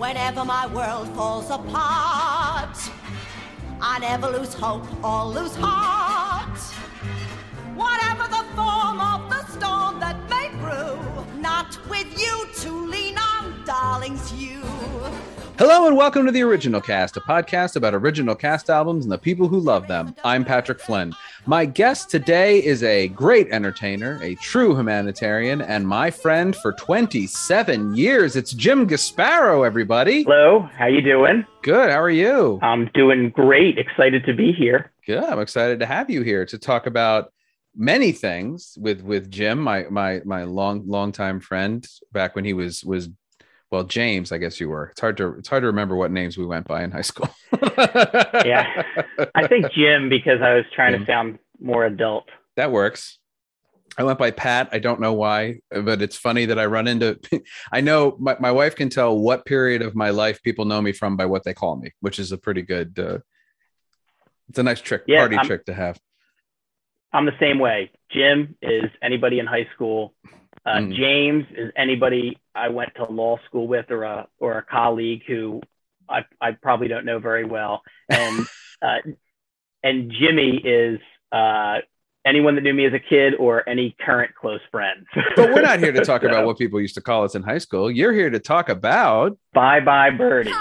whenever my world falls apart. I never lose hope or lose heart. Hello and welcome to the Original Cast, a podcast about original cast albums and the people who love them. I'm Patrick Flynn. My guest today is a great entertainer, a true humanitarian, and my friend for 27 years. It's Jim Gaspero, everybody. Hello, how you doing? Good. How are you? I'm doing great. Excited to be here. Good. I'm excited to have you here to talk about many things with with Jim, my my my long long time friend back when he was was well James, I guess you were. It's hard to it's hard to remember what names we went by in high school. yeah, I think Jim because I was trying Jim. to sound more adult. That works. I went by Pat. I don't know why, but it's funny that I run into. I know my, my wife can tell what period of my life people know me from by what they call me, which is a pretty good. Uh, it's a nice trick, yeah, party I'm, trick to have. I'm the same way. Jim is anybody in high school. Uh, mm. James is anybody I went to law school with or a or a colleague who I, I probably don't know very well. And uh, and Jimmy is uh, anyone that knew me as a kid or any current close friends. but we're not here to talk so, about what people used to call us in high school. You're here to talk about Bye Bye Birdie.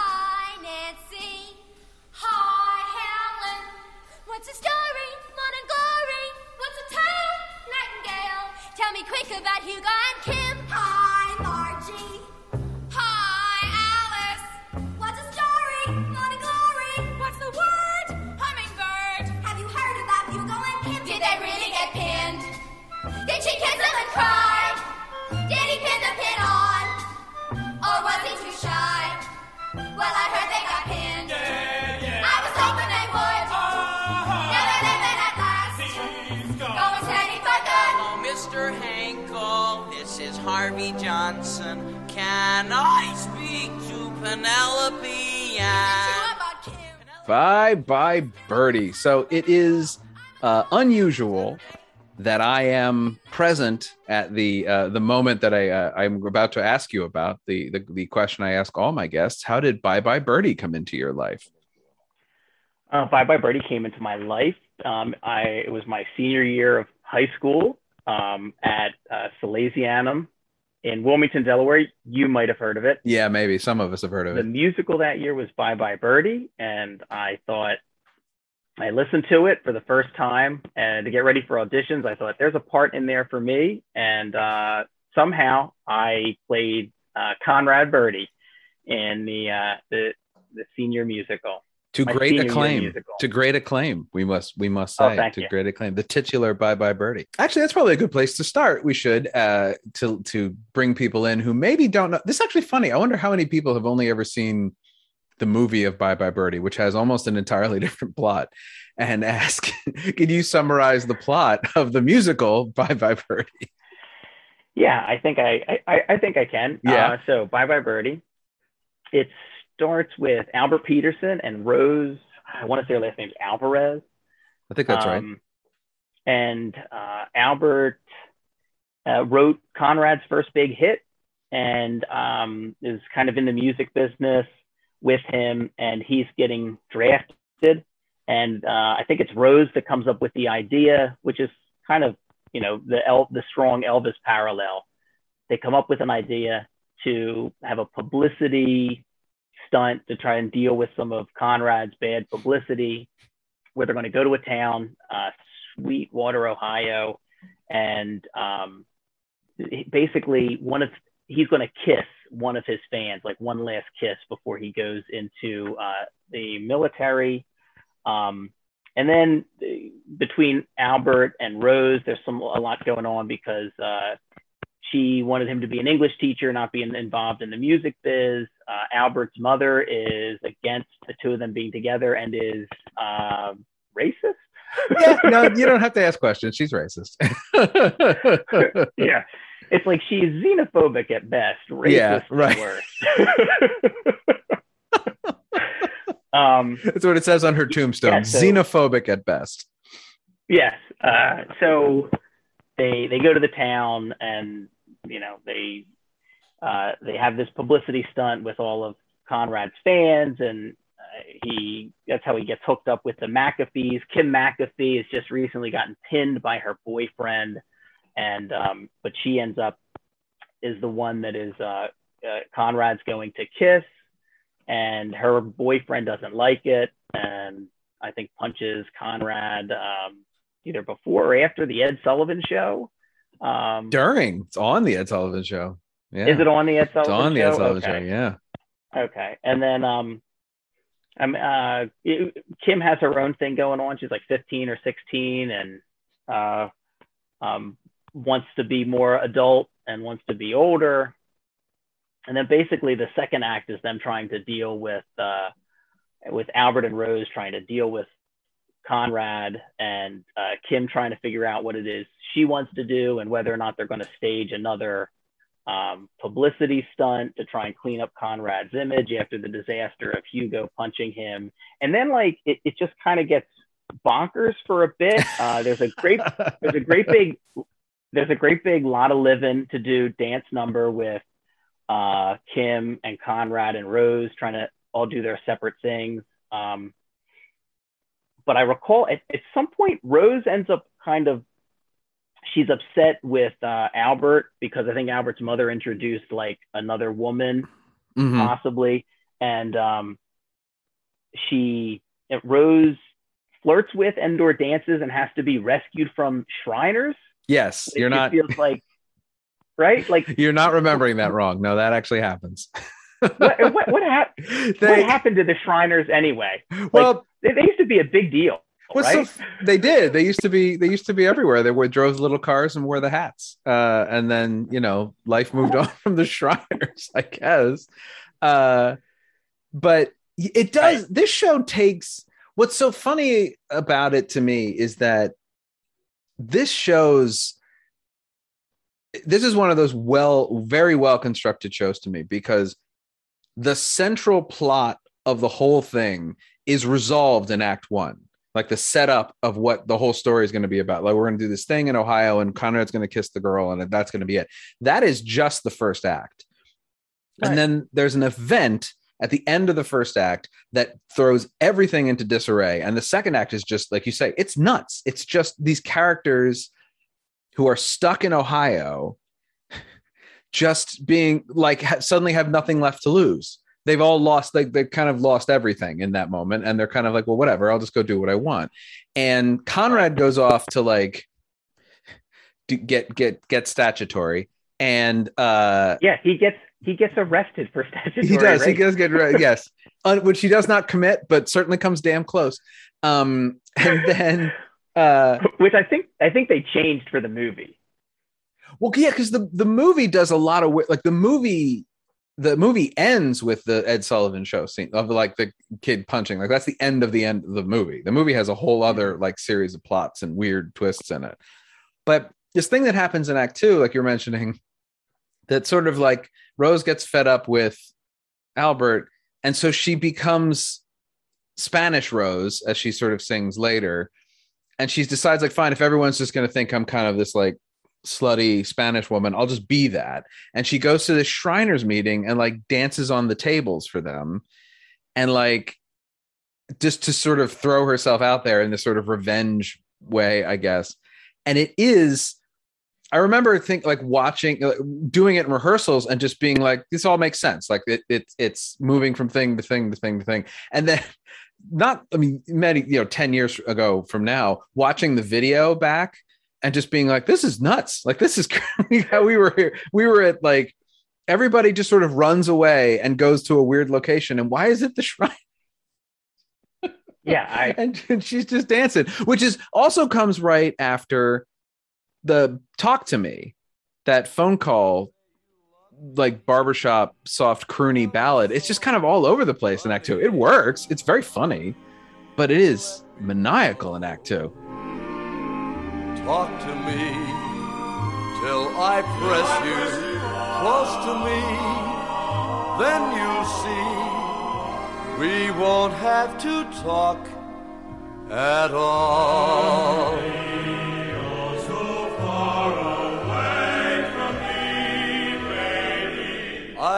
So it is uh, unusual that I am present at the uh, the moment that I uh, I'm about to ask you about the, the the question I ask all my guests. How did Bye Bye Birdie come into your life? Uh, Bye Bye Birdie came into my life. Um, I it was my senior year of high school um, at uh, Salesianum in Wilmington, Delaware. You might have heard of it. Yeah, maybe some of us have heard of the it. The musical that year was Bye Bye Birdie, and I thought I listened to it for the first time, and to get ready for auditions, I thought there's a part in there for me, and uh, somehow I played uh, Conrad Birdie in the uh, the the senior musical. To great acclaim. to great acclaim we must we must oh, say. oh, to you. great acclaim. The titular bye bye birdie actually that's probably a good place to start. We should uh to to bring people in who maybe don't know. This is actually funny. I wonder how many people have only ever seen the movie of bye bye birdie which has almost an entirely different plot and ask can you summarize the plot of the musical bye bye birdie yeah i think i i, I think i can yeah uh, so bye bye birdie it starts with Albert Peterson and Rose. I want to say her last name's Alvarez. I think that's um, right. And uh, Albert uh, wrote Conrad's first big hit and um, is kind of in the music business with him, and he's getting drafted. And uh, I think it's Rose that comes up with the idea, which is kind of you know the El- the strong Elvis parallel. They come up with an idea to have a publicity stunt to try and deal with some of Conrad's bad publicity, where they're going to go to a town, uh, Sweetwater, Ohio, and um, basically one of he's going to kiss one of his fans, like one last kiss before he goes into uh, the military. Um, and then between Albert and Rose, there's some a lot going on because uh, she wanted him to be an English teacher, not being involved in the music biz. Uh, Albert's mother is against the two of them being together and is uh, racist. yeah, no, you don't have to ask questions. She's racist. yeah, it's like she's xenophobic at best, racist yeah, right. um, That's what it says on her tombstone. Yeah, so, xenophobic at best. Yes. Uh, so they they go to the town and you know they uh, they have this publicity stunt with all of Conrad's fans, and uh, he that's how he gets hooked up with the McAfees. Kim McAfee has just recently gotten pinned by her boyfriend, and um, but she ends up is the one that is uh, uh, Conrad's going to kiss, and her boyfriend doesn't like it, and I think punches Conrad um, either before or after the Ed Sullivan show. Um, During it's on the Ed Sullivan show. Yeah. Is it on the Ed Sullivan it's on the Ed Sullivan okay. show. Yeah. Okay, and then um, I'm uh, Kim has her own thing going on. She's like 15 or 16, and uh, um, wants to be more adult and wants to be older. And then basically the second act is them trying to deal with uh, with Albert and Rose trying to deal with Conrad and uh, Kim trying to figure out what it is she wants to do and whether or not they're going to stage another um, publicity stunt to try and clean up Conrad's image after the disaster of Hugo punching him. And then like it, it just kind of gets bonkers for a bit. Uh, there's a great there's a great big there's a great big lot of living to do dance number with uh, Kim and Conrad and Rose trying to all do their separate things. Um, but I recall at, at some point Rose ends up kind of she's upset with uh, Albert because I think Albert's mother introduced like another woman mm-hmm. possibly, and um, she Rose flirts with Endor dances and has to be rescued from Shriners. Yes, you're not. Feels like right, like you're not remembering that wrong. No, that actually happens. what, what, what, hap- they, what, happened to the Shriners anyway? Like, well, they, they, used to be a big deal. Right? so they did. They used to be. They used to be everywhere. They were drove little cars and wore the hats. Uh, and then you know, life moved on from the Shriners, I guess. Uh, but it does. This show takes. What's so funny about it to me is that this shows this is one of those well very well constructed shows to me because the central plot of the whole thing is resolved in act 1 like the setup of what the whole story is going to be about. Like we're going to do this thing in ohio and conrad's going to kiss the girl and that's going to be it. That is just the first act. Right. and then there's an event at the end of the first act that throws everything into disarray. And the second act is just like you say, it's nuts. It's just these characters who are stuck in Ohio just being like suddenly have nothing left to lose. They've all lost, like they kind of lost everything in that moment. And they're kind of like, well, whatever, I'll just go do what I want. And Conrad goes off to like get get get statutory. And uh yeah, he gets he gets arrested for statutory. He does. Rape. He does get arrested. yes, uh, which he does not commit, but certainly comes damn close. Um, and then, uh, which I think I think they changed for the movie. Well, yeah, because the the movie does a lot of like the movie. The movie ends with the Ed Sullivan show scene of like the kid punching. Like that's the end of the end of the movie. The movie has a whole other like series of plots and weird twists in it. But this thing that happens in Act Two, like you're mentioning, that sort of like Rose gets fed up with Albert, and so she becomes Spanish Rose, as she sort of sings later. And she decides, like, fine, if everyone's just going to think I'm kind of this like slutty Spanish woman, I'll just be that. And she goes to the Shriners meeting and like dances on the tables for them, and like just to sort of throw herself out there in this sort of revenge way, I guess. And it is I remember think like watching, uh, doing it in rehearsals, and just being like, "This all makes sense." Like it, it, it's moving from thing to thing to thing to thing, and then not, I mean, many you know, ten years ago from now, watching the video back and just being like, "This is nuts!" Like this is how we were here. We were at like everybody just sort of runs away and goes to a weird location, and why is it the shrine? Yeah, I... and, and she's just dancing, which is also comes right after the talk to me, that phone call, like barbershop soft croony ballad, it's just kind of all over the place in Act Two. It works. It's very funny, but it is maniacal in Act Two. Talk to me till I press you close to me. Then you'll see we won't have to talk at all.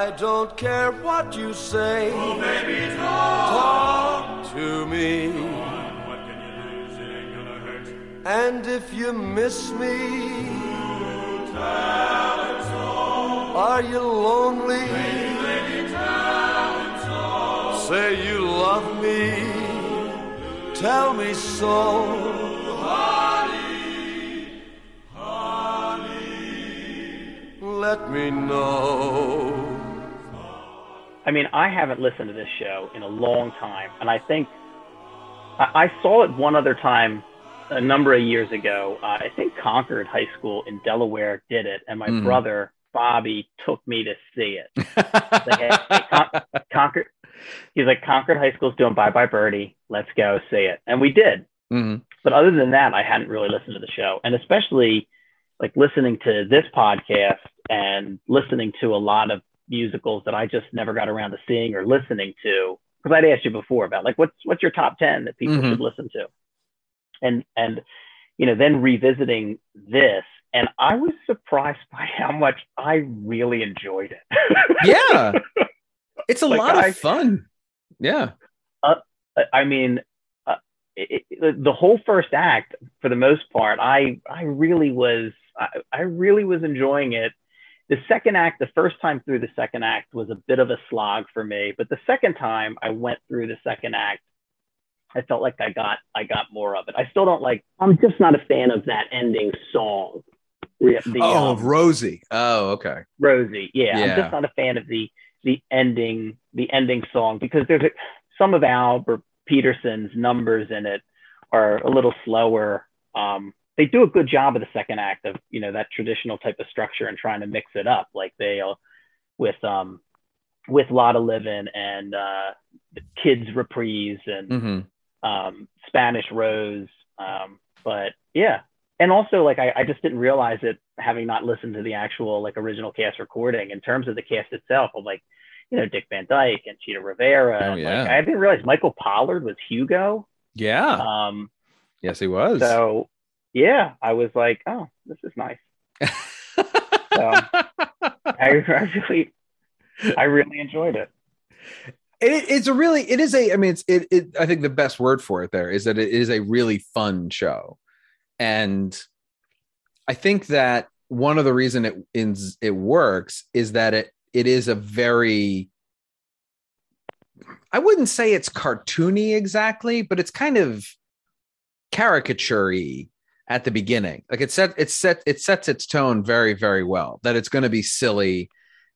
I don't care what you say. Oh, baby, talk, talk to me. What can you lose? It ain't gonna hurt. And if you miss me, tell it so. Are you lonely? Tell it so. Say you love me. Tell me so. let me know. I mean, I haven't listened to this show in a long time, and I think I, I saw it one other time a number of years ago. Uh, I think Concord High School in Delaware did it, and my mm. brother Bobby took me to see it. like, hey, hey, Con- Concord, he's like Concord High School's doing Bye Bye Birdie. Let's go see it, and we did. Mm-hmm. But other than that, I hadn't really listened to the show, and especially like listening to this podcast and listening to a lot of musicals that I just never got around to seeing or listening to. Because I'd asked you before about like what's what's your top ten that people mm-hmm. should listen to, and and you know then revisiting this, and I was surprised by how much I really enjoyed it. yeah, it's a like lot I, of fun. Yeah, uh, I mean, uh, it, it, the whole first act, for the most part, I I really was I, I really was enjoying it the second act, the first time through the second act was a bit of a slog for me, but the second time I went through the second act, I felt like I got I got more of it. I still don't like. I'm just not a fan of that ending song. The, oh, um, Rosie. Oh, okay. Rosie. Yeah, yeah, I'm just not a fan of the the ending the ending song because there's a, some of Albert Peterson's numbers in it are a little slower. Um, they do a good job of the second act of you know that traditional type of structure and trying to mix it up like they uh, with um with Lotta Livin and uh kids reprise and mm-hmm. um Spanish Rose um but yeah and also like I, I just didn't realize it having not listened to the actual like original cast recording in terms of the cast itself of like you know Dick Van Dyke and Chita Rivera. Oh, yeah. Like, I didn't realize Michael Pollard was Hugo. Yeah. Um, yes, he was. So yeah, I was like, oh, this is nice. so I, really, I really enjoyed it. It, it's a really, it is a, I mean, it's, it, it, I think the best word for it there is that it is a really fun show. And I think that one of the reason it, in, it works is that it, it is a very, I wouldn't say it's cartoony exactly, but it's kind of caricature at the beginning. Like it set it set it sets its tone very very well that it's going to be silly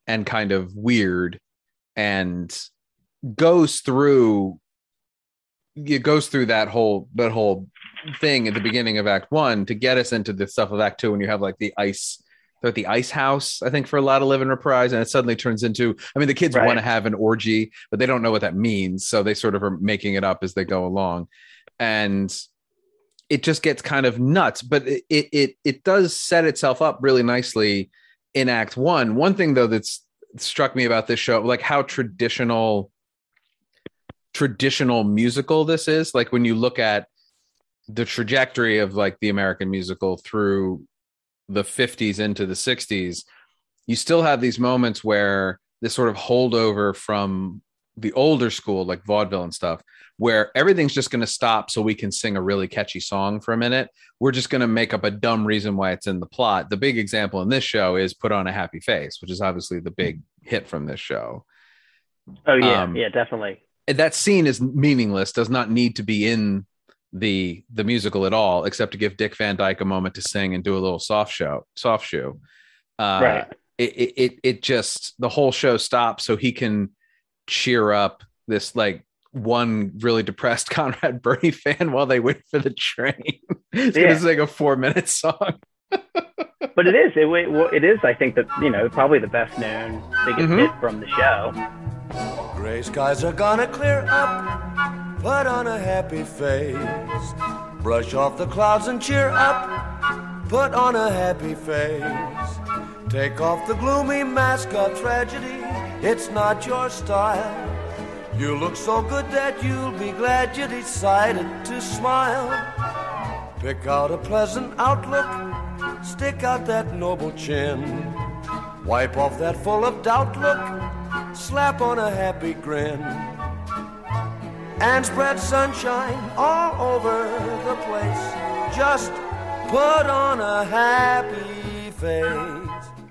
and kind of weird and goes through it goes through that whole that whole thing at the beginning of act 1 to get us into the stuff of act 2 when you have like the ice they're at the ice house I think for a Lotta Livin reprise and it suddenly turns into I mean the kids right. want to have an orgy but they don't know what that means so they sort of are making it up as they go along and it just gets kind of nuts but it it it does set itself up really nicely in act 1 one thing though that's struck me about this show like how traditional traditional musical this is. Like when you look at the trajectory of like the american musical through the 50s into the 60s you still have these moments where this sort of holdover from the older school like vaudeville and stuff where everything's just going to stop so we can sing a really catchy song for a minute. We're just going to make up a dumb reason why it's in the plot. The big example in this show is Put on a Happy Face, which is obviously the big hit from this show. Oh yeah, um, yeah, definitely. That scene is meaningless, does not need to be in the the musical at all, except to give Dick Van Dyke a moment to sing and do a little soft show, soft shoe. Uh, right. It, it it just the whole show stops so he can cheer up this like one really depressed Conrad Birdie fan while they wait for the train. It's yeah. gonna a four minute song. but it is it, it is I think that you know probably the best known biggest mm-hmm. hit from the show. Gray skies are gonna clear up. Put on a happy face. Brush off the clouds and cheer up. Put on a happy face. Take off the gloomy mask of tragedy. It's not your style. You look so good that you'll be glad you decided to smile. Pick out a pleasant outlook, stick out that noble chin. Wipe off that full of doubt look, slap on a happy grin, and spread sunshine all over the place. Just put on a happy face.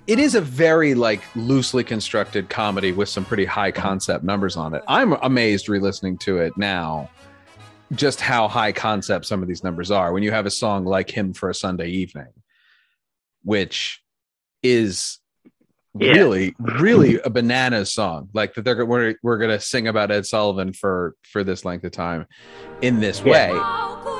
It is a very like loosely constructed comedy with some pretty high concept numbers on it. I'm amazed re-listening to it now just how high concept some of these numbers are when you have a song like him for a sunday evening which is yeah. really really a bananas song like that they're we're, we're gonna sing about ed sullivan for for this length of time in this yeah. way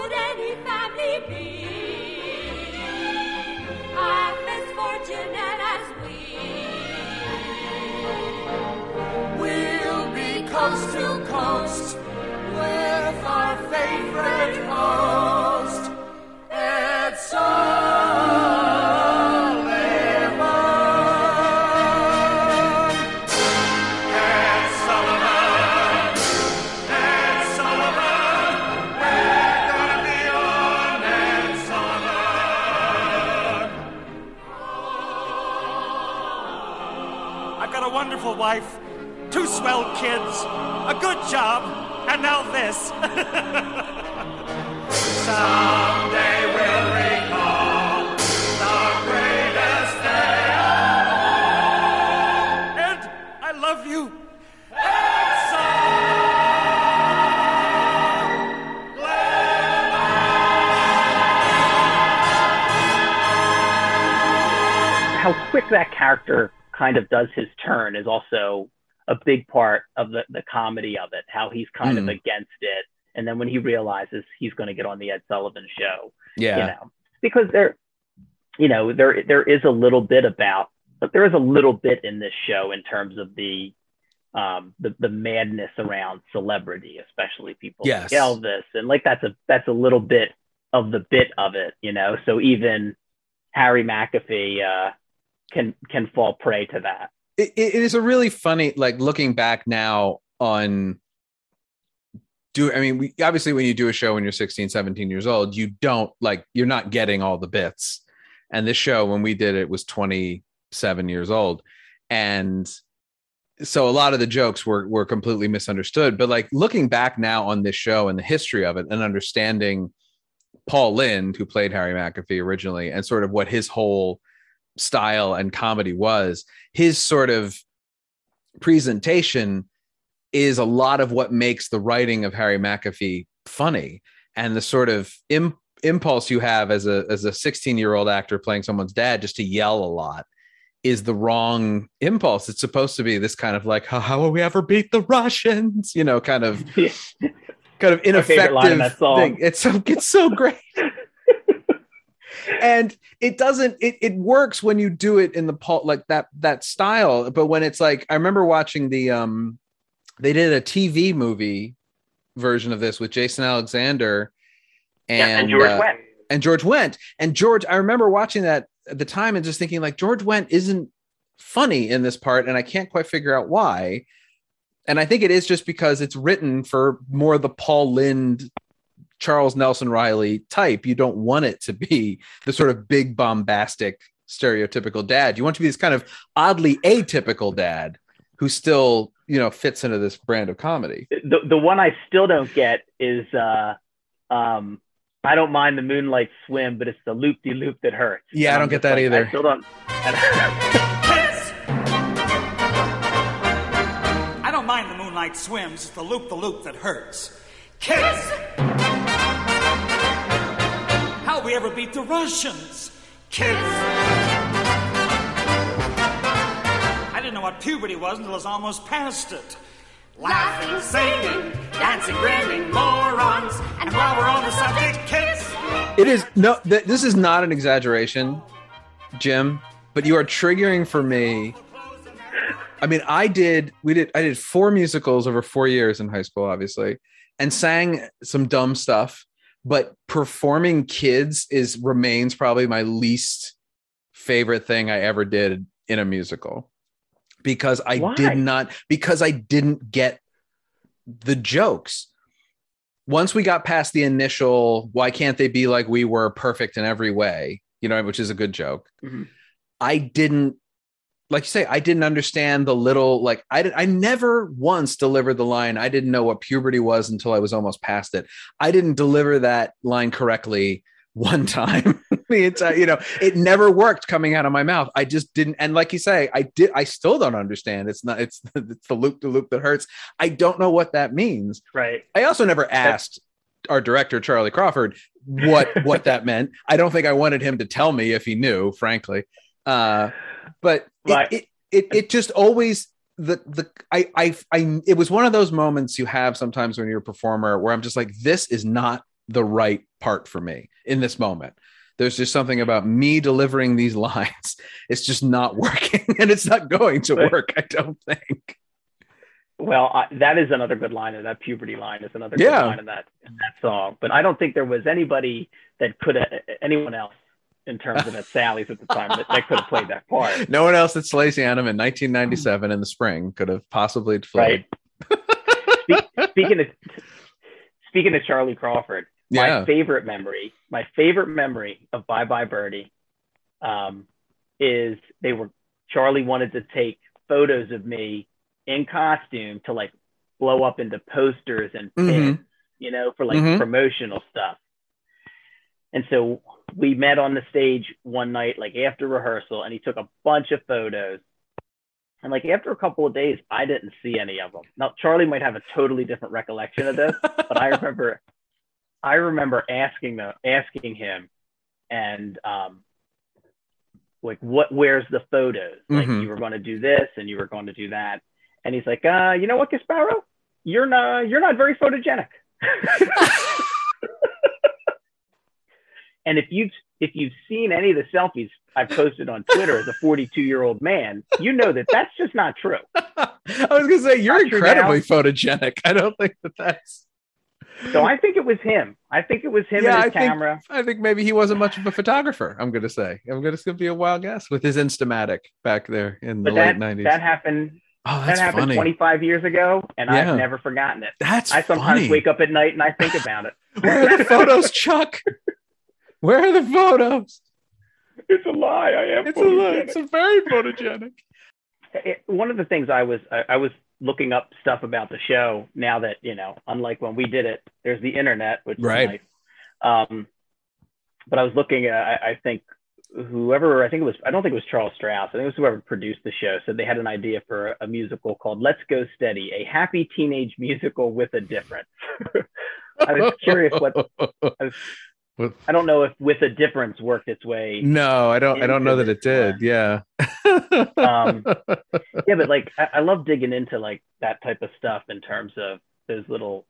wife, two swell kids, a good job, and now this. How quick that character kind of does his turn is also a big part of the, the comedy of it, how he's kind mm. of against it. And then when he realizes he's going to get on the Ed Sullivan show, yeah, you know, because there, you know, there, there is a little bit about, but there is a little bit in this show in terms of the, um, the, the madness around celebrity, especially people yes. like Elvis. And like, that's a, that's a little bit of the bit of it, you know? So even Harry McAfee, uh, can can fall prey to that. it, it is a really funny like looking back now on do i mean we, obviously when you do a show when you're 16 17 years old you don't like you're not getting all the bits. And this show when we did it was 27 years old. And so a lot of the jokes were were completely misunderstood. But like looking back now on this show and the history of it and understanding paul lynde who played harry mcafee originally and sort of what his whole style and comedy was, his sort of presentation is a lot of what makes the writing of Harry McAfee funny and the sort of Im- impulse you have as a as a 16 year old actor playing someone's dad just to yell a lot is the wrong impulse. It's supposed to be this kind of like, how will we ever beat the Russians? You know, kind of, kind of ineffective thing. It's so it's so great and it doesn't it, it works when you do it in the Paul like that that style but when it's like i remember watching the um they did a tv movie version of this with jason alexander and, yeah, and george uh, wendt. and george wendt. And george i remember watching that at the time and just thinking like george wendt isn't funny in this part and i can't quite figure out why. And i think it is just because it's written for more the paul lynde Charles Nelson Reilly type. You don't want it to be the sort of big bombastic stereotypical dad. You want to be this kind of oddly atypical dad who still, you know, fits into this brand of comedy. The the one I still don't get is uh um I don't mind the moonlight swim, but it's the loop de loop that hurts. Yeah, and I don't get that like, either. I still don't. I don't mind the moonlight swims. It's the loop the loop that hurts. Kids! We ever beat the Russians? Kids! I didn't know what puberty was until I was almost past it. Laughing, singing, dancing, grinning, morons. And while we're on the subject, kids. It is no, th- this is not an exaggeration, Jim, but you are triggering for me. I mean, I did, we did, I did four musicals over four years in high school, obviously and sang some dumb stuff but performing kids is remains probably my least favorite thing i ever did in a musical because i Why? did not because i didn't get the jokes once we got past the initial why can't they be like we were perfect in every way you know which is a good joke mm-hmm. i didn't like you say, I didn't understand the little like I did. I never once delivered the line. I didn't know what puberty was until I was almost past it. I didn't deliver that line correctly one time. the entire, you know, it never worked coming out of my mouth. I just didn't. And like you say, I did. I still don't understand. It's not. It's it's the loop the loop that hurts. I don't know what that means. Right. I also never asked our director Charlie Crawford what what that meant. I don't think I wanted him to tell me if he knew, frankly. Uh, but right. it, it, it it just always the the I I I it was one of those moments you have sometimes when you're a performer where I'm just like this is not the right part for me in this moment. There's just something about me delivering these lines. It's just not working and it's not going to work, I don't think. Well, I, that is another good line, and that puberty line is another yeah. good line in that in that song. But I don't think there was anybody that could anyone else in terms of at Sally's at the time that, that could have played that part. No one else at Salesianum in 1997 in the spring could have possibly played. Right. speaking of speaking of Charlie Crawford, yeah. my favorite memory, my favorite memory of Bye Bye Birdie, um, is they were Charlie wanted to take photos of me in costume to like blow up into posters and pins, mm-hmm. you know, for like mm-hmm. promotional stuff. And so we met on the stage one night, like after rehearsal, and he took a bunch of photos. And like after a couple of days, I didn't see any of them. Now Charlie might have a totally different recollection of this, but I remember, I remember asking the asking him, and um, like what? Where's the photos? Like mm-hmm. you were going to do this and you were going to do that, and he's like, uh, you know what, Gaspero, you're not you're not very photogenic. And if you've if you've seen any of the selfies I've posted on Twitter as a 42 year old man, you know that that's just not true. I was gonna say you're incredibly photogenic. I don't think that that's. So I think it was him. I think it was him yeah, and his I camera. Think, I think maybe he wasn't much of a photographer. I'm gonna say. I'm gonna, to be a wild guess with his Instamatic back there in the that, late 90s. That happened. Oh, that happened funny. 25 years ago, and yeah. I've never forgotten it. That's I sometimes funny. wake up at night and I think about it. Where are the photos, Chuck? Where are the photos? It's a lie. I am. It's photogenic. a lie. It's a very photogenic. It, one of the things I was I, I was looking up stuff about the show now that you know, unlike when we did it, there's the internet, which right. is nice. Um, but I was looking. at I, I think whoever I think it was I don't think it was Charles Strouse I think it was whoever produced the show. Said they had an idea for a, a musical called Let's Go Steady, a happy teenage musical with a difference. I was curious what I was with, I don't know if with a difference worked its way. No, I don't. I don't know that it did. Yeah. um, yeah, but like I, I, love digging into like that type of stuff in terms of those little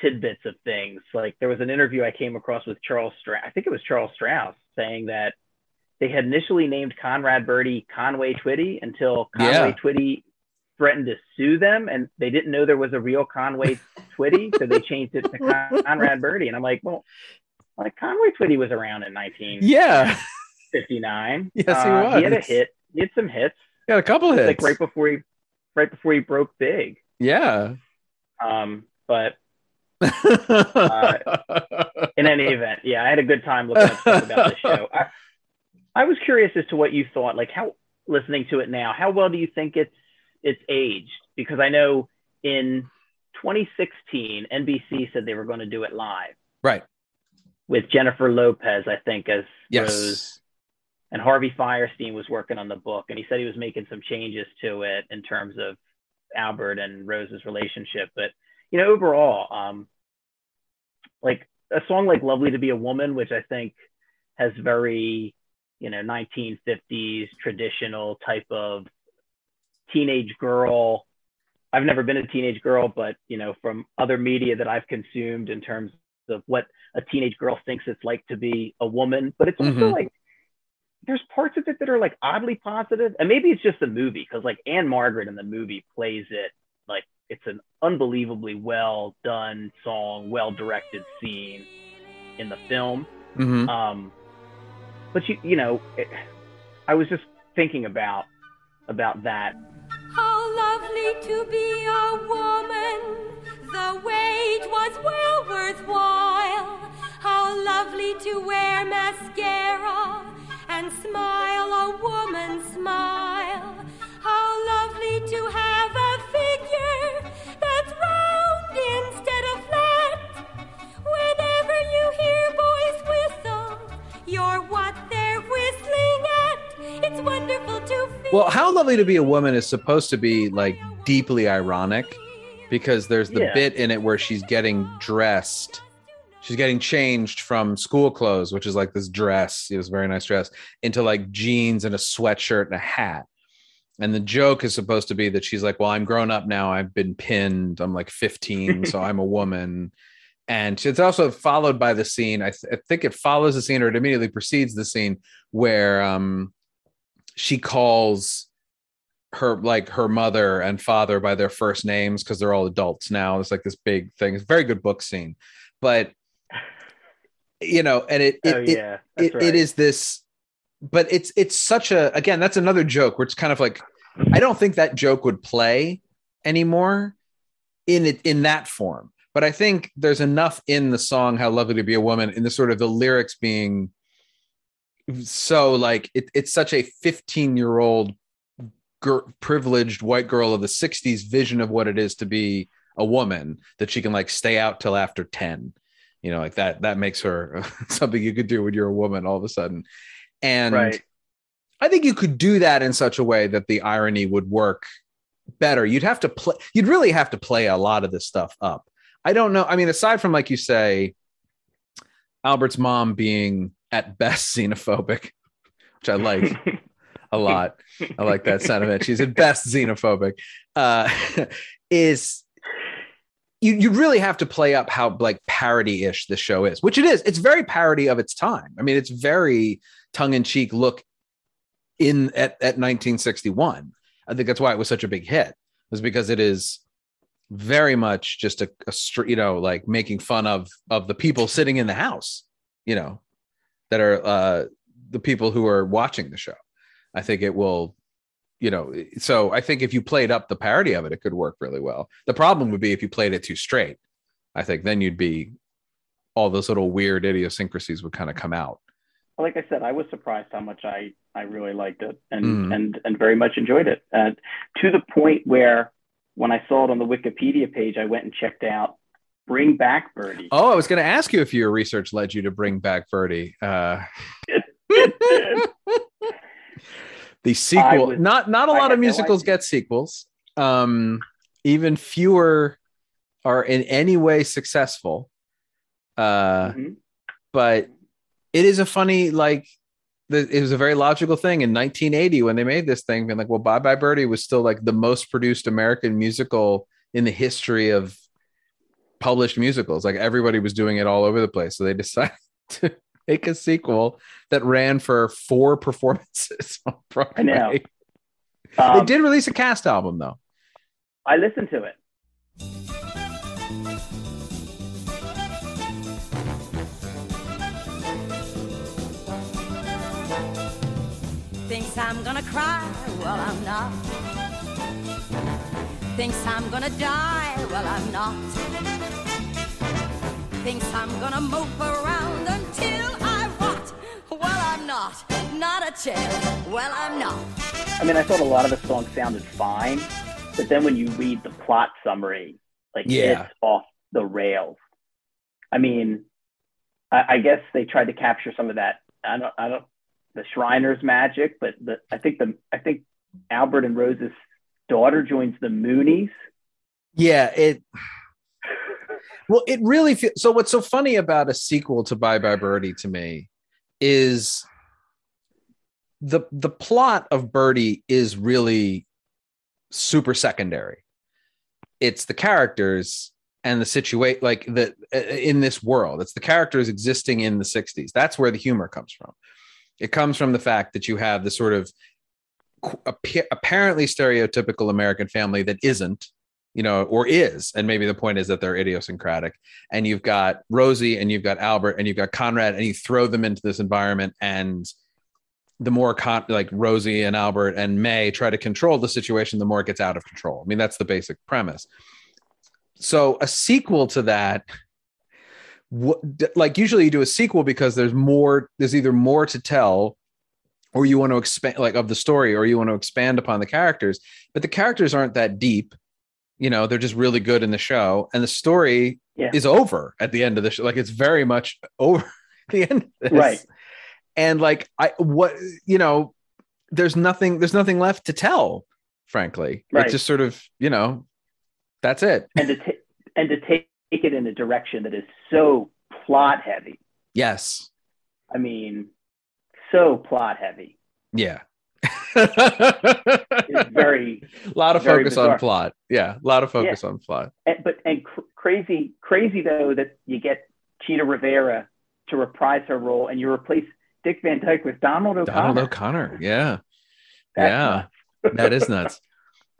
tidbits of things. Like there was an interview I came across with Charles Strouse. I think it was Charles Strouse saying that they had initially named Conrad Birdie Conway Twitty until Conway yeah. Twitty threatened to sue them and they didn't know there was a real Conway Twitty, so they changed it to Conrad Birdie. And I'm like, well, like Conway Twitty was around in 19 yeah 59. Yes, he was. Uh, he had a hit. He had some hits. Yeah, a couple hits. Like right before he right before he broke big. Yeah. Um, but uh, in any event, yeah, I had a good time looking at stuff about the show. I, I was curious as to what you thought. Like how listening to it now, how well do you think it's it's aged? Because I know in 2016, NBC said they were going to do it live. Right with Jennifer Lopez, I think, as yes. Rose. And Harvey Fierstein was working on the book, and he said he was making some changes to it in terms of Albert and Rose's relationship. But you know, overall, um, like a song like "Lovely to Be a Woman," which I think has very, you know, 1950s traditional type of teenage girl. I've never been a teenage girl, but you know, from other media that I've consumed in terms of what a teenage girl thinks it's like to be a woman, but it's also mm-hmm. like there's parts of it that are like oddly positive, and maybe it's just the movie because like Ann-Margret in the movie plays it like it's an unbelievably well done song, well directed scene in the film. Mm-hmm. Um, but you you know, it, I was just thinking about about that. How lovely to be a woman Wait was well worthwhile. How lovely to wear mascara and smile a woman's smile. How lovely to have a figure that's round instead of flat. Whenever you hear boys whistle, you're what they're whistling at. It's wonderful to feel. Well, how lovely to be a woman is supposed to be like deeply ironic because there's the yeah. bit in it where she's getting dressed. She's getting changed from school clothes, which is like this dress, it was a very nice dress, into like jeans and a sweatshirt and a hat. And the joke is supposed to be that she's like, Well, I'm grown up now. I've been pinned. I'm like 15, so I'm a woman. And it's also followed by the scene. I, th- I, think it follows the scene or it immediately precedes the scene where um, she calls her like her mother and father by their first names because they're all adults now. It's like this big thing. It's a very good book scene, but you know, and it it, oh, yeah, it, right. it is this, but it's it's such a again that's another joke where it's kind of like I don't think that joke would play anymore in it in that form. But I think there's enough in the song "How Lovely to Be a Woman" in the sort of the lyrics being so like it, it's such a 15 year old gr- privileged white girl of the 60s vision of what it is to be a woman that she can like stay out till after 10 you know like that that makes her something you could do when you're a woman all of a sudden. And right. i think you could do that in such a way that the irony would work better. You'd have to play you'd really have to play a lot of this stuff up. I don't know i mean aside from like you say albert's mom being at best xenophobic which i like a lot. I like that sentiment. She's at best xenophobic. Uh, is you you really have to play up how like parody-ish the show is, which it is. It's very parody of its time. I mean, it's very tongue-in-cheek look in at, at 1961. I think that's why it was such a big hit, was because it is very much just a, a you know, like making fun of of the people sitting in the house, you know, that are uh the people who are watching the show. I think it will, you know, so I think if you played up the parody of it, it could work really well. The problem would be if you played it too straight. I think then you'd be all those little weird idiosyncrasies would kind of come out. Like I said, I was surprised how much I I really liked it and mm. and and very much enjoyed it. Uh, to the point where when I saw it on the Wikipedia page, I went and checked out Bring Back Birdie. Oh, I was going to ask you if your research led you to Bring Back Birdie. Uh... the sequel not not a lot of musicals no get sequels. Um even fewer are in any way successful. Uh mm-hmm. but it is a funny like the, it was a very logical thing in 1980 when they made this thing being like well bye bye birdie was still like the most produced american musical in the history of published musicals. Like everybody was doing it all over the place. So they decided to make a sequel that ran for four performances on Broadway. I know. Um, they did release a cast album though. I listened to it. Thinks I'm gonna cry, well I'm not. Thinks I'm gonna die, well I'm not. Thinks I'm gonna mope around until well, I'm not. Not a chance. Well, I'm not. I mean, I thought a lot of the songs sounded fine, but then when you read the plot summary, like yeah. it's off the rails. I mean, I, I guess they tried to capture some of that. I don't, I don't, the Shriners magic, but the, I think the, I think Albert and Rose's daughter joins the Moonies. Yeah, it. well, it really feels so. What's so funny about a sequel to Bye Bye Birdie to me is the the plot of Birdie is really super secondary. It's the characters and the situation like the in this world. It's the characters existing in the 60s. That's where the humor comes from. It comes from the fact that you have the sort of apparently stereotypical American family that isn't you know, or is, and maybe the point is that they're idiosyncratic. And you've got Rosie and you've got Albert and you've got Conrad, and you throw them into this environment, and the more con- like Rosie and Albert and Mae try to control the situation, the more it gets out of control. I mean, that's the basic premise. So a sequel to that, what, like usually you do a sequel because there's more, there's either more to tell or you want to expand like of the story or you want to expand upon the characters but the characters aren't that deep you know they're just really good in the show and the story yeah. is over at the end of the show like it's very much over the end right and like i what you know there's nothing there's nothing left to tell frankly. Right. it's just sort of you know that's it. And to t- and to take it in a direction that is so plot heavy. Yes. I mean so plot heavy. Yeah. It's very a lot of focus bizarre. on plot. Yeah a lot of focus yeah. on plot. And, but and cr- crazy crazy though that you get Chita Rivera to reprise her role and you replace Dick Van Dyke with Donald O'Connor. Donald O'Connor, yeah, That's yeah, that is nuts.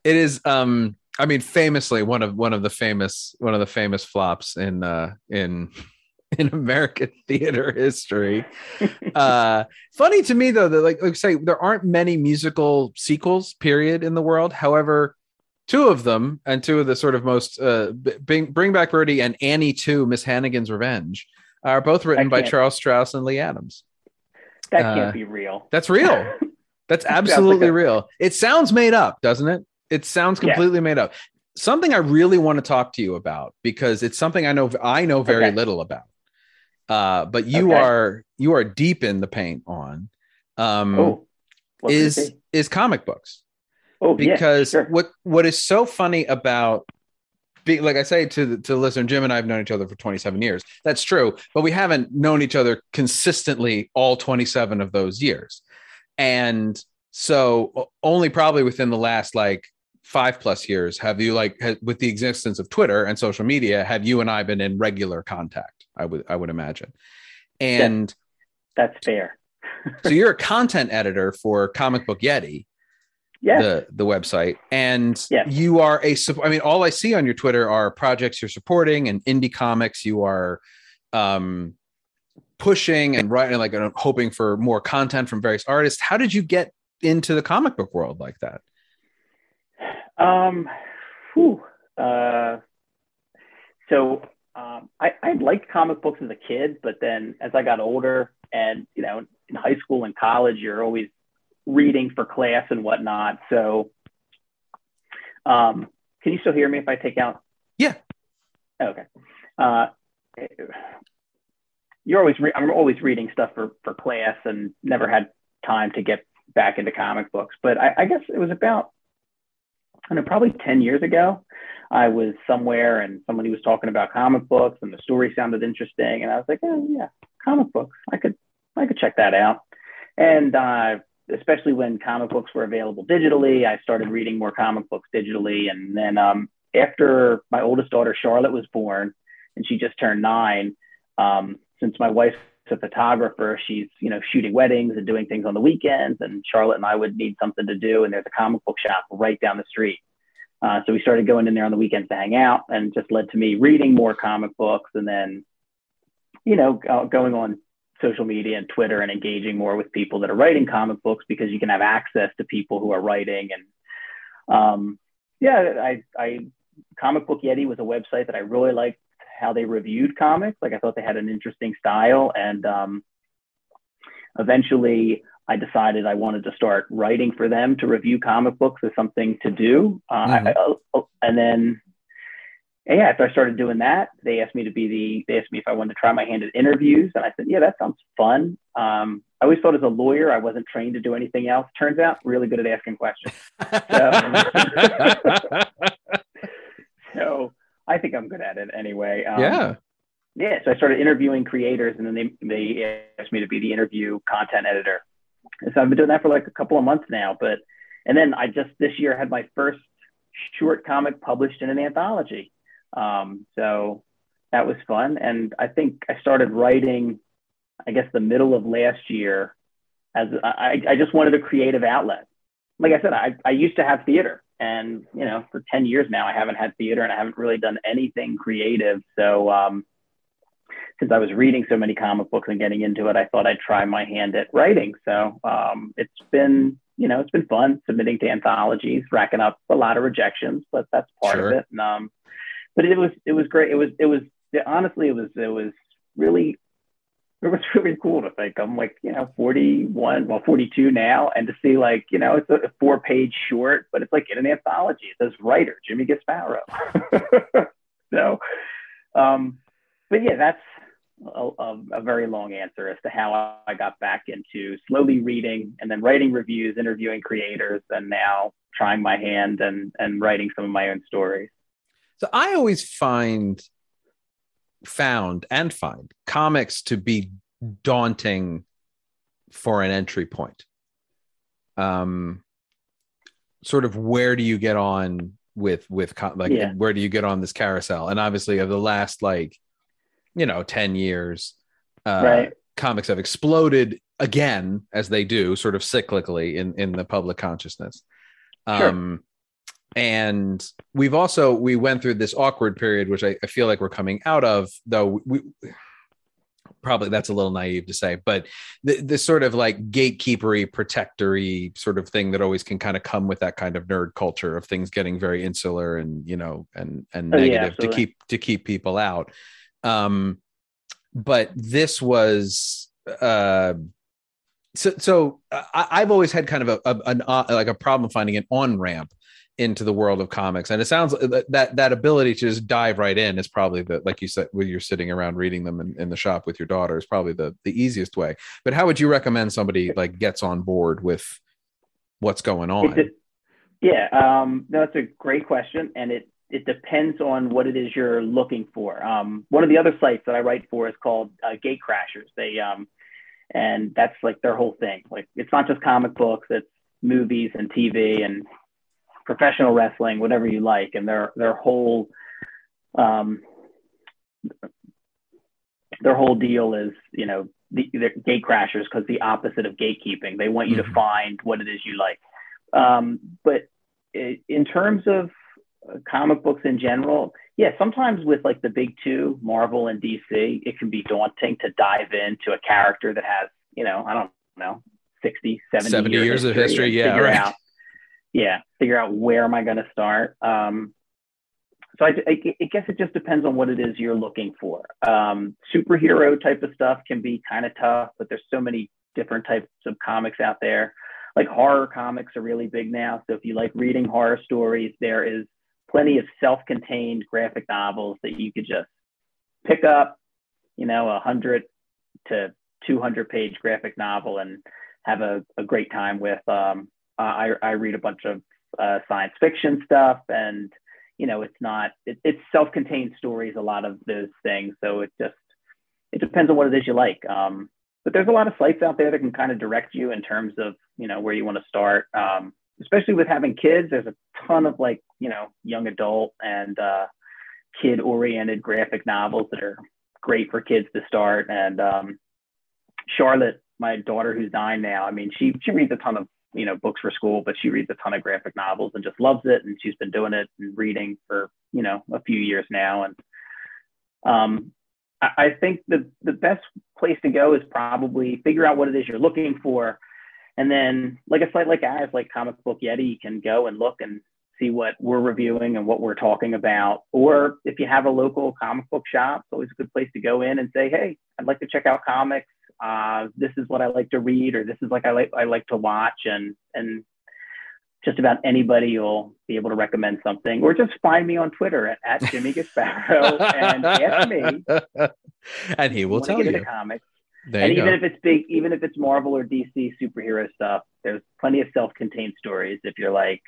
It is. Um, I mean, famously one of one of the famous one of the famous flops in uh, in in American theater history. uh, funny to me though that like like say there aren't many musical sequels period in the world. However, two of them and two of the sort of most uh, bring, bring back Birdie and Annie 2 Miss Hannigan's Revenge are both written by Charles Strouse and Lee Adams. That can't uh, be real. That's real. That's absolutely like a- real. It sounds made up, doesn't it? It sounds completely yeah. made up. Something I really want to talk to you about because it's something I know I know very okay. little about. Uh, but you okay. are you are deep in the paint on. Um, oh, is is comic books. Oh, because yeah, sure. what what is so funny about being like I say to the, to the listener, Jim and I have known each other for 27 years. That's true, but we haven't known each other consistently all 27 of those years. And so only probably within the last like five plus years have you like with the existence of Twitter and social media have you and I been in regular contact. I would I would imagine. And yeah, that's fair. so you're a content editor for Comic Book Yeti yeah. the the website and yeah. you are a i mean all i see on your twitter are projects you're supporting and indie comics you are um pushing and writing like and hoping for more content from various artists how did you get into the comic book world like that um whew, uh so um, I, I liked comic books as a kid, but then as I got older and, you know, in high school and college, you're always reading for class and whatnot. So, um, can you still hear me if I take out? Yeah. Okay. Uh, you're always re- I'm always reading stuff for for class and never had time to get back into comic books. But I, I guess it was about I don't know, probably 10 years ago. I was somewhere and somebody was talking about comic books and the story sounded interesting. And I was like, oh, yeah, comic books. I could, I could check that out. And uh, especially when comic books were available digitally, I started reading more comic books digitally. And then um, after my oldest daughter Charlotte was born, and she just turned nine, um, since my wife's a photographer, she's you know shooting weddings and doing things on the weekends. And Charlotte and I would need something to do, and there's a comic book shop right down the street. Uh, so we started going in there on the weekends to hang out, and just led to me reading more comic books, and then you know going on social media and Twitter and engaging more with people that are writing comic books because you can have access to people who are writing. And um, yeah, I, I Comic Book Yeti was a website that I really liked how they reviewed comics. Like I thought they had an interesting style, and um, eventually I decided I wanted to start writing for them to review comic books as something to do. Uh, mm-hmm. I, I, and then and yeah, after I started doing that, they asked me to be the, they asked me if I wanted to try my hand at interviews. And I said, yeah, that sounds fun. Um, I always thought as a lawyer, I wasn't trained to do anything else. Turns out really good at asking questions. So, so I think I'm good at it anyway. Um, yeah. Yeah. So I started interviewing creators and then they, they asked me to be the interview content editor. And so I've been doing that for like a couple of months now, but, and then I just this year had my first short comic published in an anthology. Um, so that was fun. And I think I started writing, I guess, the middle of last year as I, I just wanted a creative outlet. Like I said, I, I used to have theater and, you know, for 10 years now, I haven't had theater and I haven't really done anything creative. So, um, since I was reading so many comic books and getting into it, I thought I'd try my hand at writing. So um, it's been, you know, it's been fun submitting to anthologies, racking up a lot of rejections, but that's part sure. of it. And um, but it was it was great. It was it was honestly it was it was really it was really cool to think I'm like you know 41 well 42 now and to see like you know it's a four page short but it's like in an anthology it says writer Jimmy Gaspero so um but yeah that's a, a, a, very long answer as to how I got back into slowly reading and then writing reviews, interviewing creators, and now trying my hand and and writing some of my own stories. So I always find found and find comics to be daunting for an entry point. Um, sort of where do you get on with with like yeah. where do you get on this carousel? And obviously, of the last like you know 10 years uh, right. comics have exploded again as they do sort of cyclically in in the public consciousness sure. And we've also we went through this awkward period which I, I feel like we're coming out of though we probably that's a little naive to say, but this the sort of like gatekeepery, protectory sort of thing that always can kind of come with that kind of nerd culture of things getting very insular and you know and and oh, negative yeah, to keep to keep people out. Um, but this was uh, so so I, have always had kind of a, a an uh, like a problem finding an on ramp into the world of comics and it sounds that that ability to just dive right in is probably the like you said when you're sitting around reading them in, in the shop with your daughter is probably the the easiest way but how would you recommend somebody like gets on board with what's going on yeah um no, that's a great question and it it depends on what it is you're looking for. Um, one of the other sites that I write for is called uh, Gatecrashers. They um, and that's like their whole thing. Like it's not just comic books; it's movies and TV and professional wrestling, whatever you like. And their their whole um, their whole deal is you know the, the gatecrashers because the opposite of gatekeeping. They want you mm-hmm. to find what it is you like. Um, but it, in terms of comic books in general, yeah, sometimes with like the big two, Marvel and DC, it can be daunting to dive into a character that has, you know, I don't know, 60, 70, 70 years, years of history. Yeah. Right. Out, yeah. Figure out where am I going to start. Um, so I, I, I, guess it just depends on what it is you're looking for. Um, superhero type of stuff can be kind of tough, but there's so many different types of comics out there. Like horror comics are really big now. So if you like reading horror stories, there is plenty of self-contained graphic novels that you could just pick up, you know, a hundred to 200 page graphic novel and have a, a great time with. Um, I, I read a bunch of uh, science fiction stuff and, you know, it's not, it, it's self-contained stories, a lot of those things. So it just, it depends on what it is you like. Um, but there's a lot of sites out there that can kind of direct you in terms of, you know, where you want to start. Um, especially with having kids, there's a ton of like, you know, young adult and uh, kid oriented graphic novels that are great for kids to start. And um, Charlotte, my daughter who's nine now, I mean, she, she reads a ton of, you know, books for school, but she reads a ton of graphic novels and just loves it. And she's been doing it and reading for, you know, a few years now. And um, I, I think the, the best place to go is probably figure out what it is you're looking for and then, like a site like ours, like Comic Book Yeti, you can go and look and see what we're reviewing and what we're talking about. Or if you have a local comic book shop, it's always a good place to go in and say, "Hey, I'd like to check out comics. Uh, this is what I like to read, or this is like I like I like to watch." And and just about anybody will be able to recommend something, or just find me on Twitter at, at Jimmy Gaspero and ask me. And he will tell you. Comics there and even go. if it's big, even if it's Marvel or DC superhero stuff, there's plenty of self-contained stories. If you're like,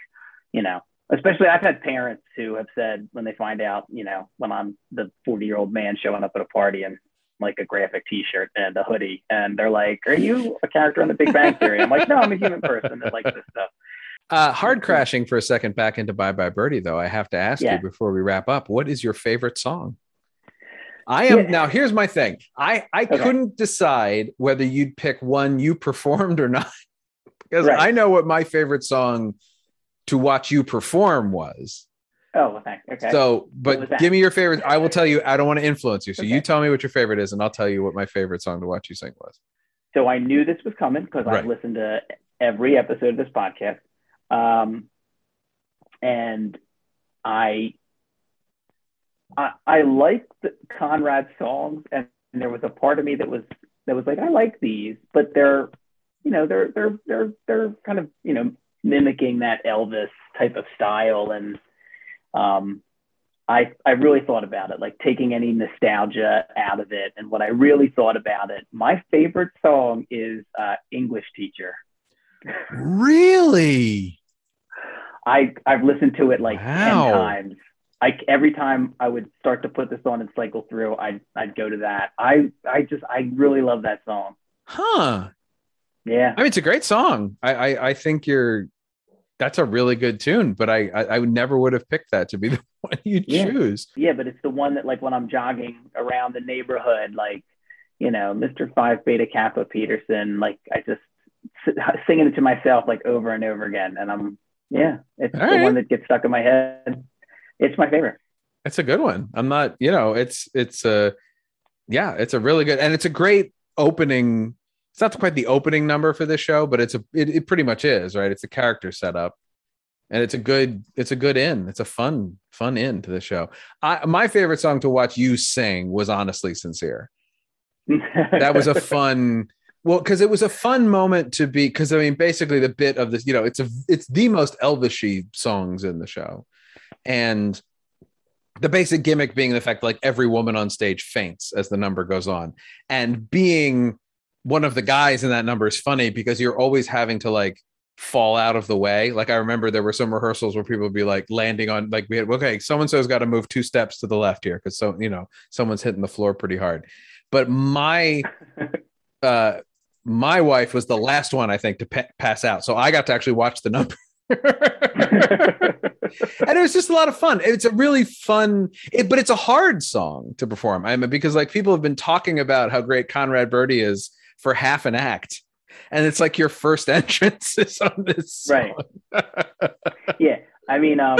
you know, especially I've had parents who have said when they find out, you know, when I'm the 40 year old man showing up at a party and like a graphic T-shirt and a hoodie, and they're like, "Are you a character on The Big Bang Theory?" I'm like, "No, I'm a human person that likes this stuff." Uh, hard crashing for a second back into Bye Bye Birdie, though. I have to ask yeah. you before we wrap up, what is your favorite song? I am yeah. now. Here's my thing. I I okay. couldn't decide whether you'd pick one you performed or not because right. I know what my favorite song to watch you perform was. Oh, okay. okay. So, but give me your favorite. I will tell you. I don't want to influence you, so okay. you tell me what your favorite is, and I'll tell you what my favorite song to watch you sing was. So I knew this was coming because right. I've listened to every episode of this podcast, um, and I I, I liked Conrad's songs, and, and there was a part of me that was that was like, I like these, but they're, you know, they're they're they're they're kind of you know mimicking that Elvis type of style, and um, I, I really thought about it, like taking any nostalgia out of it. And what I really thought about it, my favorite song is uh, English Teacher. Really? I I've listened to it like wow. ten times. I every time I would start to put this on and cycle through, I'd I'd go to that. I I just I really love that song. Huh. Yeah. I mean, it's a great song. I I, I think you're that's a really good tune, but I, I, I never would have picked that to be the one you yeah. choose. Yeah, but it's the one that like when I'm jogging around the neighborhood, like you know, Mr. Phi Beta Kappa Peterson, like I just singing it to myself like over and over again, and I'm yeah, it's All the right. one that gets stuck in my head. It's my favorite. It's a good one. I'm not, you know, it's it's a yeah, it's a really good and it's a great opening it's not quite the opening number for this show, but it's a it, it pretty much is, right? It's a character setup. And it's a good it's a good end. It's a fun fun end to the show. I, my favorite song to watch you sing was honestly sincere. that was a fun well because it was a fun moment to be because i mean basically the bit of this you know it's a it's the most elvishy songs in the show and the basic gimmick being the fact like every woman on stage faints as the number goes on and being one of the guys in that number is funny because you're always having to like fall out of the way. Like I remember there were some rehearsals where people would be like landing on like we had okay, so and so's got to move two steps to the left here because so you know someone's hitting the floor pretty hard. But my uh my wife was the last one I think to pa- pass out, so I got to actually watch the number. and it was just a lot of fun. It's a really fun, it, but it's a hard song to perform. I mean, because like people have been talking about how great Conrad Birdie is for half an act. And it's like your first entrance is on this song. right yeah. I mean um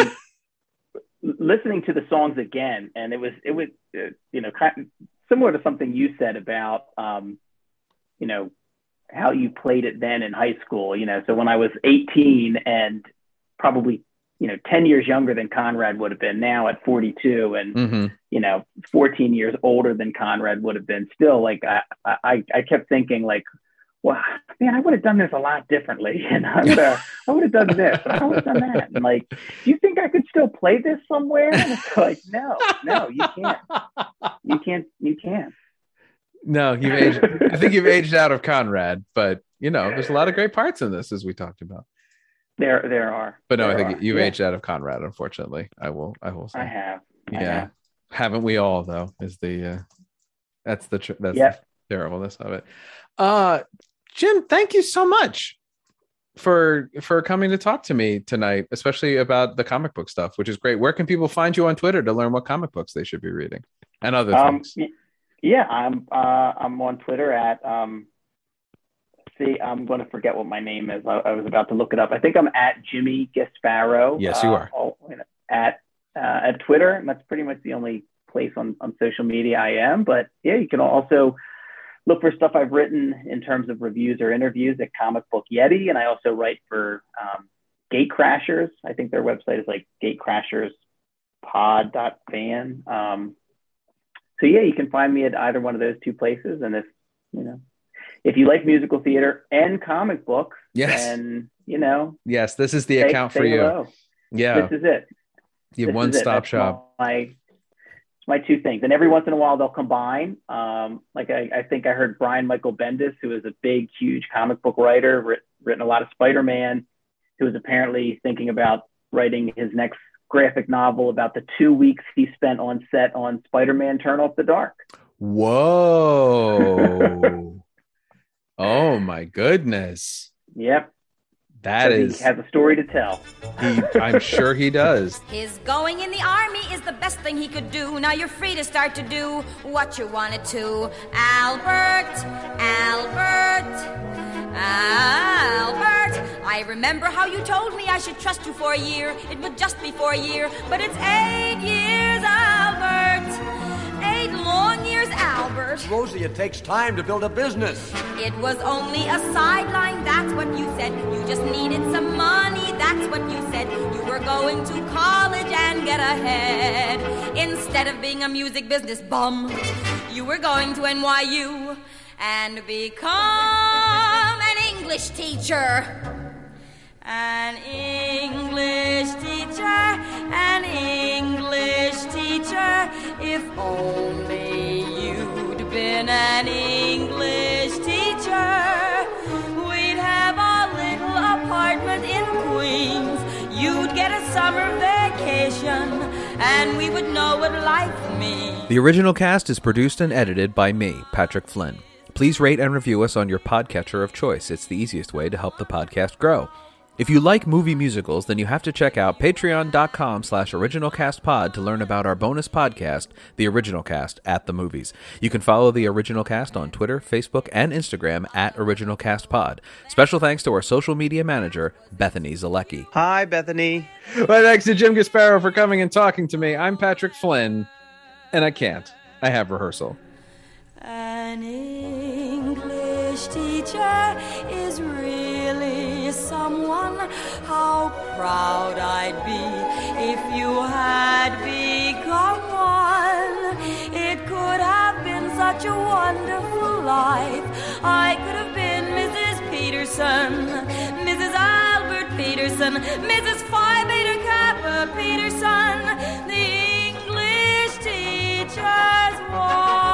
listening to the songs again and it was it was uh, you know kind of similar to something you said about um you know how you played it then in high school you know. So when i was 18 and probably you know 10 years younger than conrad would have been now at 42 and mm-hmm. you know 14 years older than conrad would have been. Still like i i, I kept thinking like well man i would have done this a lot differently and i would have i would have done this i would have done that. And like do you think i could still play this somewhere? And it's like no no you can't. You can't you can't. No you've aged i think you've aged out of conrad but you know there's a lot of great parts in this as we talked about there, there are. But no, there I think are. you've yeah. aged out of Conrad. Unfortunately, I will. I will say. I have. Yeah, I have. haven't we all though? Is the uh, that's the tr- that's yep. the terribleness of it. Uh, Jim, thank you so much for for coming to talk to me tonight, especially about the comic book stuff, which is great. Where can people find you on Twitter to learn what comic books they should be reading and other um, things? Yeah, I'm uh, I'm on Twitter at um, see, I'm going to forget what my name is. I, I, was about to look it up. I think I'm at Jimmy Gaspero. Yes, you are. Uh, at uh, at Twitter, and that's pretty much the only place on, on social media I am. But yeah, you can also look for stuff I've written in terms of reviews or interviews at Comic Book Yeti, and I also write for um, Gatecrashers. I think their website is like Gate Crashers gatecrasherspod.fan. Um, so yeah, you can find me at either one of those two places, and if you know if you like musical theater and comic books, yes, and you know, yes, this is the say, account for you. Hello. Yeah, this is it. The one stop shop. My, my two things, and every once in a while they'll combine. Um, like I, I, think I heard Brian Michael Bendis, who is a big, huge comic book writer, writ, written a lot of Spider Man, who is apparently thinking about writing his next graphic novel about the two weeks he spent on set on Spider Man Turn Off the Dark. Whoa. Oh my goodness. Yep. That is. He has a story to tell. He, I'm sure he does. His going in the army is the best thing he could do. Now you're free to start to do what you wanted to. Albert, Albert, Albert. I remember how you told me I should trust you for a year. It would just be for a year, but it's eight years, Albert eight long years, Albert. Rosie, it takes time to build a business. It was only a sideline, that's what you said. You just needed some money, that's what you said. You were going to college and get ahead. Instead of being a music business bum, you were going to NYU and become an English teacher. An English teacher, an English teacher If only been an English teacher, we'd have a little apartment in Queens. You'd get a summer vacation, and we would know what life means. The original cast is produced and edited by me, Patrick Flynn. Please rate and review us on your podcatcher of choice. It's the easiest way to help the podcast grow. If you like movie musicals, then you have to check out patreon.com slash originalcastpod to learn about our bonus podcast, The Original Cast at the Movies. You can follow The Original Cast on Twitter, Facebook, and Instagram at OriginalCastPod. Special thanks to our social media manager, Bethany Zalecki. Hi, Bethany. Well, thanks to Jim Gaspero for coming and talking to me. I'm Patrick Flynn, and I can't. I have rehearsal. An English teacher is you someone, how proud I'd be if you had become one. It could have been such a wonderful life. I could have been Mrs. Peterson, Mrs. Albert Peterson, Mrs. Phi Beta Kappa Peterson, the English teacher's wife.